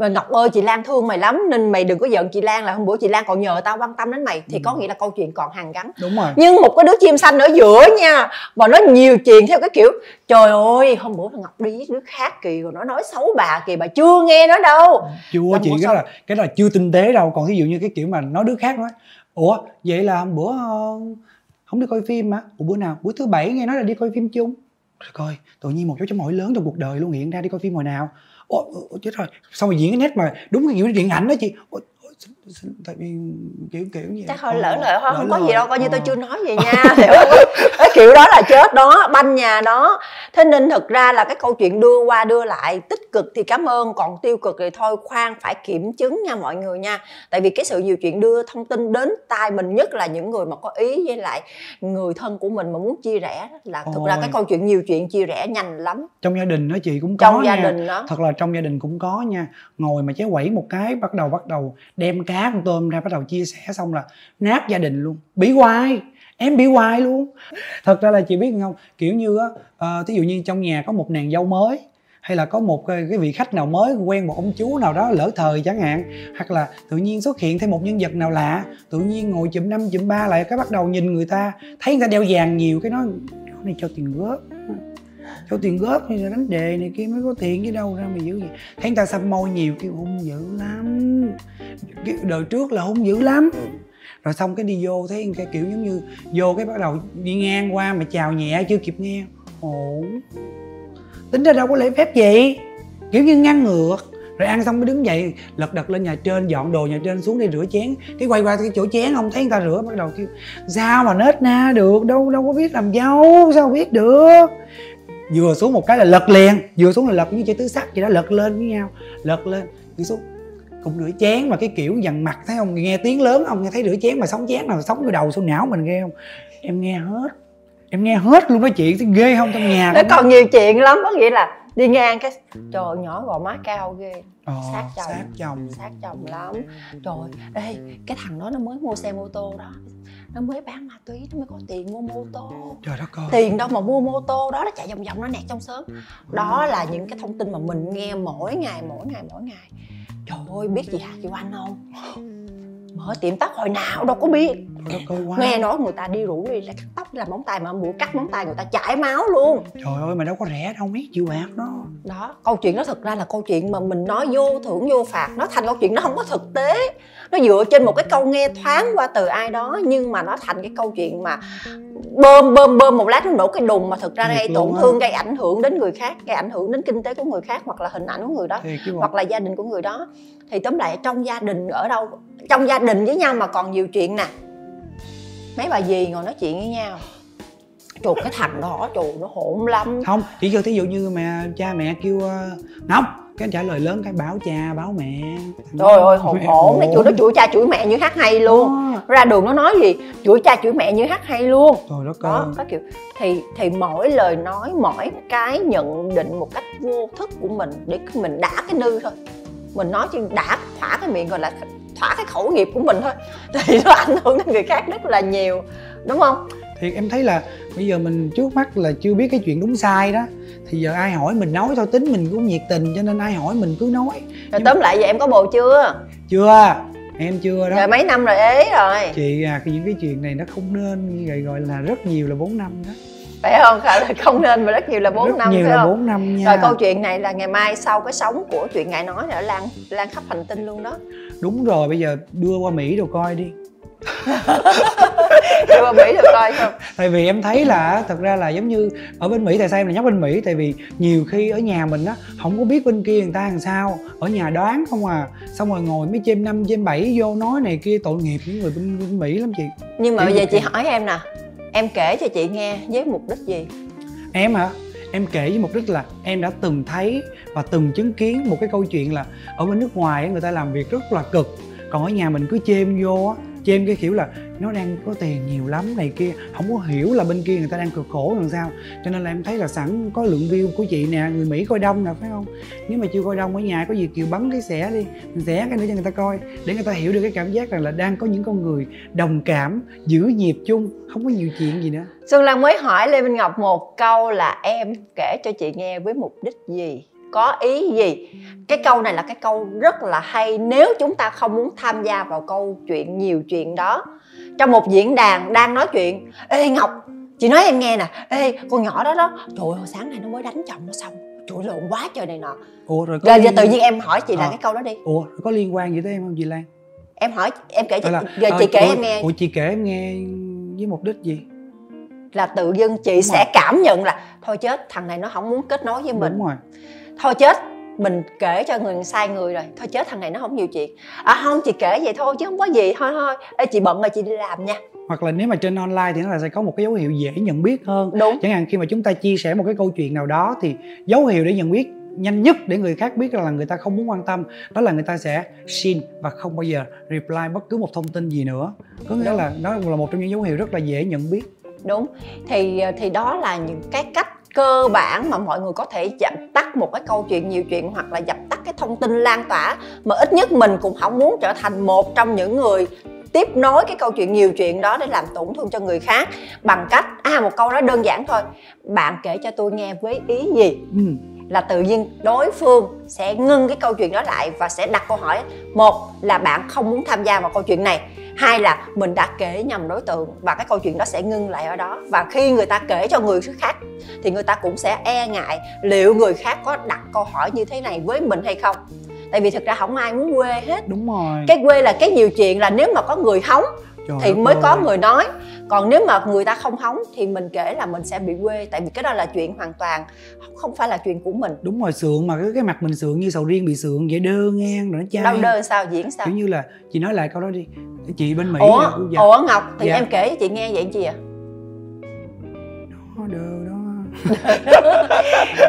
Ngọc ơi chị lan thương mày lắm nên mày đừng có giận chị lan là hôm bữa chị lan còn nhờ tao quan tâm đến mày. Thì ừ. có nghĩa là câu chuyện còn hàng gắn. Đúng rồi. Nhưng một cái đứa chim xanh ở giữa nha mà nó nhiều chuyện theo cái kiểu trời ơi hôm bữa ngọc đi với đứa khác kỳ rồi nó nói xấu bà kì bà chưa nghe nó đâu. Chưa chị cái là cái là chưa tinh tế đâu. Còn ví dụ như cái kiểu mà nói đứa khác nói ủa vậy là hôm bữa không đi coi phim mà. Ủa bữa nào? Bữa thứ bảy nghe nói là đi coi phim chung rồi coi tự nhiên một dấu chấm hỏi lớn trong cuộc đời luôn hiện ra đi coi phim hồi nào. Ủa, ủa chết rồi. Xong rồi diễn cái nét mà đúng cái kiểu điện ảnh đó chị? Ủa, tại vì kiểu kiểu như chắc thôi lỡ lỡ thôi không có gì đâu coi như tôi chưa nói gì nha hiểu không? Cái kiểu đó là chết đó banh nhà đó. Thế nên thực ra là cái câu chuyện đưa qua đưa lại tích cực thì cảm ơn còn tiêu cực thì thôi khoan phải kiểm chứng nha mọi người nha. Tại vì cái sự nhiều chuyện đưa thông tin đến tai mình nhất là những người mà có ý với lại người thân của mình mà muốn chia rẽ là thực Ôi. ra cái câu chuyện nhiều chuyện chia rẽ nhanh lắm. Trong gia đình đó chị cũng có trong gia nha. đình đó. Thật là trong gia đình cũng có nha. Ngồi mà chéo quẩy một cái bắt đầu bắt đầu đem cá con tôm ra bắt đầu chia sẻ xong là nát gia đình luôn. Bị hoài. Em bị hoài luôn. Thật ra là chị biết không? Kiểu như á uh, thí dụ như trong nhà có một nàng dâu mới hay là có một cái, vị khách nào mới quen một ông chú nào đó lỡ thời chẳng hạn hoặc là tự nhiên xuất hiện thêm một nhân vật nào lạ tự nhiên ngồi chụm năm chụm ba lại cái bắt đầu nhìn người ta thấy người ta đeo vàng nhiều cái nói này cho tiền góp cho tiền góp thì đánh đề này kia mới có tiền chứ đâu ra mà giữ gì. Thấy người ta xăm môi nhiều kêu hung dữ lắm. Cái đời trước là hung dữ lắm. Rồi xong cái đi vô thấy cái kiểu giống như vô cái bắt đầu đi ngang qua mà chào nhẹ chưa kịp nghe. Ồ. Tính ra đâu có lễ phép gì. Kiểu như ngăn ngược. Rồi ăn xong mới đứng dậy lật đật lên nhà trên dọn đồ nhà trên xuống đi rửa chén. Cái quay qua cái chỗ chén không thấy người ta rửa bắt đầu kêu sao mà nết na được? Đâu đâu có biết làm dâu sao biết được vừa xuống một cái là lật liền vừa xuống là lật như chơi tứ sắc gì đó lật lên với nhau lật lên đi xuống. Cũng rửa chén mà cái kiểu dằn mặt thấy không? Nghe tiếng lớn ông nghe thấy rửa chén mà sống chén nào sống cái đầu xuống não mình ghê không? Em nghe hết em nghe hết luôn cái chuyện thấy ghê không? Trong nhà nó không? còn nhiều chuyện lắm có nghĩa là đi ngang cái trời ơi, nhỏ gò má cao ghê. Ờ, sát chồng. sát chồng. Sát chồng lắm. Trời ê cái thằng đó nó mới mua xe mô tô đó. Nó mới bán ma túy nó mới có tiền mua mô tô. Trời đất ơi. Tiền đâu mà mua mô tô đó nó chạy vòng vòng nó nẹt trong xóm. Đó là những cái thông tin mà mình nghe mỗi ngày mỗi ngày mỗi ngày. Trời ơi biết gì hả chị Oanh không mở tiệm tóc hồi nào đâu có biết. Nghe nói người ta đi rủ đi là cắt tóc làm móng tay mà bữa cắt móng tay người ta chảy máu luôn. Trời ơi mà đâu có rẻ đâu mấy triệu bạc đó. Đó câu chuyện đó thực ra là câu chuyện mà mình nói vô thưởng vô phạt nó thành câu chuyện nó không có thực tế nó dựa trên một cái câu nghe thoáng qua từ ai đó nhưng mà nó thành cái câu chuyện mà bơm bơm bơm một lát nó nổ cái đùng mà thực ra gây tổn thương gây ảnh hưởng đến người khác gây ảnh hưởng đến kinh tế của người khác hoặc là hình ảnh của người đó hoặc là gia đình của người đó. Thì tóm lại trong gia đình ở đâu trong gia đình với nhau mà còn nhiều chuyện nè. Mấy bà dì ngồi nói chuyện với nhau. Chuột cái thằng đó trời nó hỗn lắm. Không chỉ cho thí dụ như mà cha mẹ kêu uh, không cái trả lời lớn cái báo cha báo mẹ. Trời ơi hỗn hỗn nó chửi nó chửi cha chửi mẹ như hát hay luôn. Nó ra đường nó nói gì? Chửi cha chửi mẹ như hát hay luôn. Trời đất đó ơi. có kiểu. Thì thì mỗi lời nói mỗi cái nhận định một cách vô thức của mình để mình đã cái nư thôi. Mình nói chứ đã thỏa cái miệng gọi là thỏa cái khẩu nghiệp của mình thôi. Thì nó ảnh hưởng đến người khác rất là nhiều đúng không thì em thấy là bây giờ mình trước mắt là chưa biết cái chuyện đúng sai đó. Thì giờ ai hỏi mình nói thôi tính mình cũng nhiệt tình cho nên ai hỏi mình cứ nói. Rồi Nhưng- tóm lại giờ em có bồ chưa? Chưa em chưa đó. Rồi mấy năm rồi ế rồi? Chị à cái những cái chuyện này nó không nên gọi gọi là rất nhiều là 4 năm đó. Phải không? Khả là không nên mà rất nhiều là 4 rất năm nhiều phải là không? 4 năm nha. Rồi câu chuyện này là ngày mai sau cái sóng của chuyện ngài nói là lan lan khắp hành tinh luôn đó. Đúng rồi bây giờ đưa qua mỹ đồ coi đi đưa qua mỹ được coi không? Tại vì em thấy là thật ra là giống như ở bên mỹ tại sao em lại nhắc bên mỹ? Tại vì nhiều khi ở nhà mình á không có biết bên kia người ta làm sao. Ở nhà đoán không à. Xong rồi ngồi mấy chêm năm chêm bảy vô nói này kia tội nghiệp những người bên, bên mỹ lắm chị. Nhưng mà bây giờ chị hỏi em nè em kể cho chị nghe với mục đích gì? Em hả? Em kể với mục đích là em đã từng thấy và từng chứng kiến một cái câu chuyện là ở bên nước ngoài á, người ta làm việc rất là cực. Còn ở nhà mình cứ chêm vô á chêm cái kiểu là nó đang có tiền nhiều lắm này kia, không có hiểu là bên kia người ta đang cực khổ làm sao. Cho nên là em thấy là sẵn có lượng view của chị nè, người mỹ coi đông nè, phải không? Nếu mà chưa coi đông ở nhà có gì kiều bấm cái xẻ đi, mình xẻ cái nữa cho người ta coi, để người ta hiểu được cái cảm giác rằng là đang có những con người đồng cảm, giữ nhịp chung, không có nhiều chuyện gì nữa. Xuân Lan mới hỏi Lê Minh Ngọc một câu là em kể cho chị nghe với mục đích gì? Có ý gì? Cái câu này là cái câu rất là hay nếu chúng ta không muốn tham gia vào câu chuyện nhiều chuyện đó. Trong một diễn đàn đang nói chuyện ê ngọc chị nói em nghe nè. Ê con nhỏ đó đó trời ơi sáng nay nó mới đánh chồng nó xong. Trời lộn quá trời này nọ. Ủa rồi có rồi liên- tự nhiên em hỏi chị là Ờ. cái câu đó đi. Ủa rồi có liên quan gì tới em không chị lan? Em hỏi em kể cho Hay là giờ ờ, chị kể ủa- em nghe. ủa chị kể em nghe với mục đích gì? Là tự dưng chị Đúng sẽ rồi. cảm nhận là thôi chết thằng này nó không muốn kết nối với mình. đúng rồi thôi chết mình kể cho người sai người rồi. Thôi chết thằng này nó không nhiều chuyện. À không chị kể vậy thôi chứ không có gì. Thôi thôi. Ê, chị bận rồi chị đi làm nha. Hoặc là nếu mà trên online thì nó là sẽ có một cái dấu hiệu dễ nhận biết hơn. Đúng. Chẳng hạn khi mà chúng ta chia sẻ một cái câu chuyện nào đó thì dấu hiệu để nhận biết nhanh nhất để người khác biết là người ta không muốn quan tâm đó là người ta sẽ xin và không bao giờ reply bất cứ một thông tin gì nữa. Có nghĩa Đúng. là đó là một trong những dấu hiệu rất là dễ nhận biết. Đúng. Thì thì đó là những cái cách cơ bản mà mọi người có thể dập tắt một cái câu chuyện nhiều chuyện hoặc là dập tắt cái thông tin lan tỏa mà ít nhất mình cũng không muốn trở thành một trong những người tiếp nối cái câu chuyện nhiều chuyện đó để làm tổn thương cho người khác bằng cách à một câu đó đơn giản thôi bạn kể cho tôi nghe với ý gì ừ. là tự nhiên đối phương sẽ ngưng cái câu chuyện đó lại và sẽ đặt câu hỏi một là bạn không muốn tham gia vào câu chuyện này hai là mình đã kể nhầm đối tượng và cái câu chuyện đó sẽ ngưng lại ở đó. Và khi người ta kể cho người khác thì người ta cũng sẽ e ngại liệu người khác có đặt câu hỏi như thế này với mình hay không. Tại vì thực ra không ai muốn quê hết. Đúng rồi. Cái quê là cái nhiều chuyện là nếu mà có người hóng Trời thì mới ơi. có người nói. Còn nếu mà người ta không hóng thì mình kể là mình sẽ bị quê. Tại vì cái đó là chuyện hoàn toàn không phải là chuyện của mình. Đúng rồi sượng mà cái, cái mặt mình sượng như sầu riêng bị sượng vậy đơ ngang rồi nó chai. Đau đơ sao diễn sao? Kiểu như là chị nói lại câu đó đi. Chị bên mỹ ủa già ủa ngọc thì Dạ. em kể cho chị nghe vậy chi à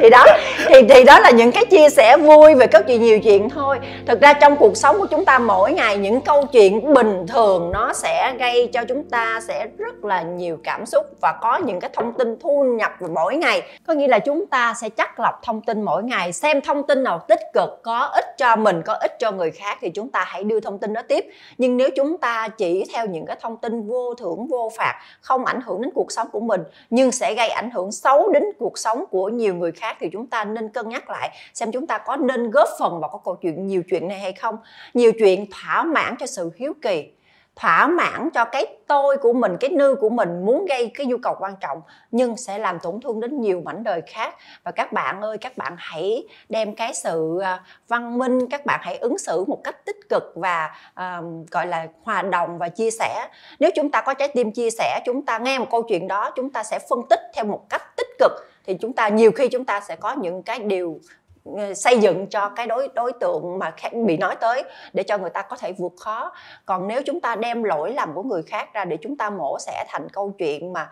thì đó, thì thì đó là những cái chia sẻ vui về câu chuyện nhiều chuyện thôi. Thực ra trong cuộc sống của chúng ta, mỗi ngày những câu chuyện bình thường nó sẽ gây cho chúng ta sẽ rất là nhiều cảm xúc và có những cái thông tin thu nhập mỗi ngày. Có nghĩa là chúng ta sẽ chắc lọc thông tin mỗi ngày, xem thông tin nào tích cực, có ích cho mình, có ích cho người khác thì chúng ta hãy đưa thông tin đó tiếp. Nhưng nếu chúng ta chỉ theo những cái thông tin vô thưởng, vô phạt, không ảnh hưởng đến cuộc sống của mình, nhưng sẽ gây ảnh hưởng xấu đến cuộc sống của nhiều người khác thì chúng ta nên cân nhắc lại xem chúng ta có nên góp phần vào cái câu chuyện nhiều chuyện này hay không. Nhiều chuyện thỏa mãn cho sự hiếu kỳ thỏa mãn cho cái tôi của mình cái nư của mình muốn gây cái nhu cầu quan trọng nhưng sẽ làm tổn thương đến nhiều mảnh đời khác. Và các bạn ơi các bạn hãy đem cái sự à, văn minh các bạn hãy ứng xử một cách tích cực và uh, gọi là hòa đồng và chia sẻ. Nếu chúng ta có trái tim chia sẻ chúng ta nghe một câu chuyện đó chúng ta sẽ phân tích theo một cách tích cực thì chúng ta nhiều khi chúng ta sẽ có những cái điều Ờ, xây dựng cho cái đối đối tượng mà bị nói tới để cho người ta có thể vượt khó. Còn nếu chúng ta đem lỗi lầm của người khác ra để chúng ta mổ xẻ thành câu chuyện mà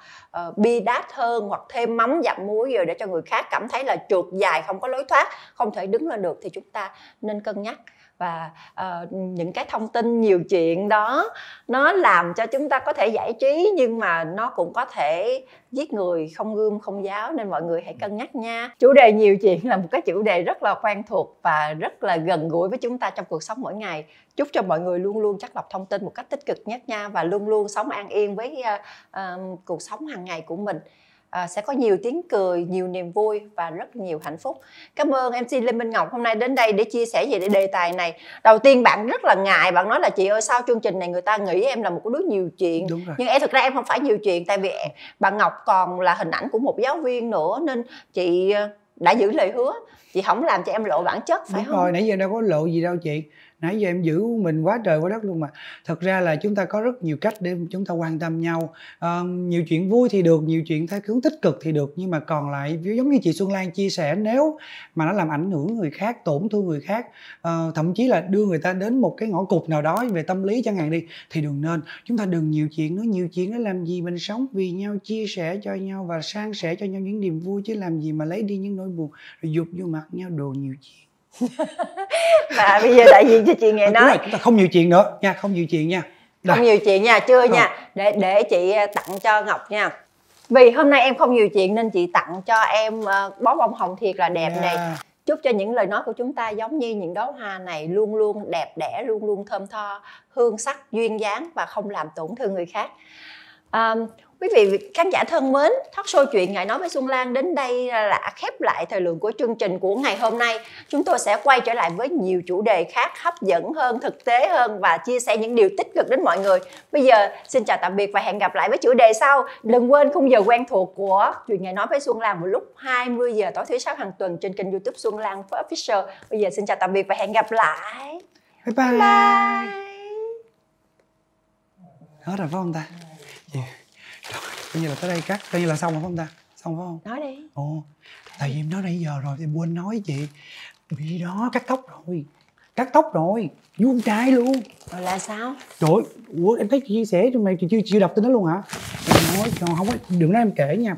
uh, bi đát hơn hoặc thêm mắm dặm muối rồi để cho người khác cảm thấy là trượt dài không có lối thoát không thể đứng lên được thì chúng ta nên cân nhắc và uh, những cái thông tin nhiều chuyện đó nó làm cho chúng ta có thể giải trí nhưng mà nó cũng có thể giết người không gươm không giáo nên mọi người hãy cân nhắc nha. Chủ đề nhiều chuyện là một cái chủ đề rất là quen thuộc và rất là gần gũi với chúng ta trong cuộc sống mỗi ngày. Chúc cho mọi người luôn luôn chắc lọc thông tin một cách tích cực nhất nha và luôn luôn sống an yên với uh, uh, cuộc sống hàng ngày của mình à, sẽ có nhiều tiếng cười nhiều niềm vui và rất nhiều hạnh phúc. Cảm ơn mc lê minh ngọc hôm nay đến đây để chia sẻ về đề tài này. Đầu tiên bạn rất là ngại bạn nói là chị ơi sau chương trình này người ta nghĩ em là một đứa nhiều chuyện. Nhưng em thực ra em không phải nhiều chuyện tại vì bạn ngọc còn là hình ảnh của một giáo viên nữa nên chị ờ, đã giữ lời hứa. Chị không làm cho em lộ bản chất phải Đúng không? rồi nãy giờ đâu có lộ gì đâu chị nãy giờ em giữ mình quá trời quá đất luôn mà. Thật ra là chúng ta có rất nhiều cách để chúng ta quan tâm nhau. À, nhiều chuyện vui thì được nhiều chuyện theo hướng tích cực thì được. Nhưng mà còn lại giống như chị Xuân Lan chia sẻ nếu mà nó làm ảnh hưởng người khác tổn thương người khác à, thậm chí là đưa người ta đến một cái ngõ cụt nào đó về tâm lý chẳng hạn đi thì đừng nên. Chúng ta đừng nhiều chuyện nữa. Nhiều chuyện nó làm gì mình sống vì nhau chia sẻ cho nhau và san sẻ cho nhau những niềm vui chứ làm gì mà lấy đi những nỗi buồn rồi dục vô mặt nhau đồ nhiều chuyện. và bây giờ đại diện cho chị nghe nói. chúng ta không nhiều chuyện nữa nha không nhiều chuyện nha. Rồi. không nhiều chuyện nha chưa nha. Để để chị à, tặng cho ngọc nha. Vì hôm nay em không nhiều chuyện nên chị tặng cho em uh, bó bông hồng thiệt là đẹp yeah. này. Chúc cho những lời nói của chúng ta giống như những đóa hoa này luôn luôn đẹp đẽ luôn luôn thơm tho hương sắc duyên dáng và không làm tổn thương người khác. Um, Quý vị khán giả thân mến, Talk show chuyện ngày nói với Xuân Lan đến đây là khép lại thời lượng của chương trình của ngày hôm nay. Chúng tôi sẽ quay trở lại với nhiều chủ đề khác hấp dẫn hơn, thực tế hơn và chia sẻ những điều tích cực đến mọi người. Bây giờ xin chào tạm biệt và hẹn gặp lại với chủ đề sau. Đừng quên khung giờ quen thuộc của chuyện ngày nói với Xuân Lan vào lúc 20 giờ tối thứ sáu hàng tuần trên kênh YouTube Xuân Lan Official. Bây giờ xin chào tạm biệt và hẹn gặp lại. Bye bye. bye. bye. Hết rồi phải không ta? Yeah coi như là tới đây cắt coi như là xong rồi phải không ta? Xong phải không? Nói đi. Ồ tại vì em nói nãy giờ rồi em quên nói chị. Bị đó cắt tóc rồi. Cắt tóc rồi. Vuông trai luôn. Rồi là sao? Trời ủa em thấy chị chia sẻ trong này chị chưa chưa đọc tin đó luôn hả? Em nói còn không có đừng nói em kể nha.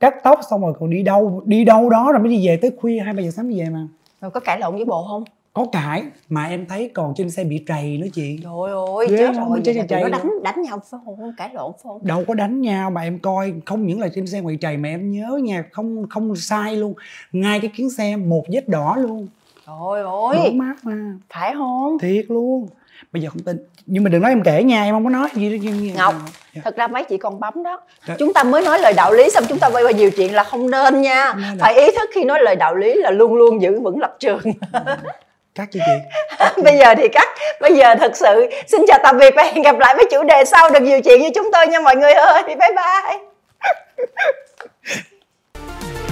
Cắt tóc xong rồi còn đi đâu đi đâu đó rồi mới đi về tới khuya hai ba giờ sáng mới về mà. Rồi có cãi lộn với bộ không có cãi mà em thấy còn trên xe bị trầy nữa chị. Trời ơi chết rồi. chết trầy nó đánh đánh nhau phải không? Cãi lộn phải không? Đâu có đánh nhau mà em coi không những là trên xe bị trầy mà em nhớ nha không không sai luôn. Ngay cái kiến xe một vết đỏ luôn. Trời ơi. Đỏ mát mà. Phải không? Thiệt luôn. Bây giờ không tin. Nhưng mà đừng nói em kể nha em không có nói gì đó ngọc dạ. thật ra mấy chị còn bấm đó. Đ... chúng ta mới nói lời đạo lý xong chúng ta quay qua nhiều chuyện là không nên nha. Phải ý thức khi nói lời đạo lý là luôn luôn giữ vững lập trường cắt cho chị? Bây giờ thì cắt. Bây giờ thật sự xin chào tạm biệt và hẹn gặp lại với chủ đề sau. Được nhiều chuyện như chúng tôi nha mọi người ơi. Bye bye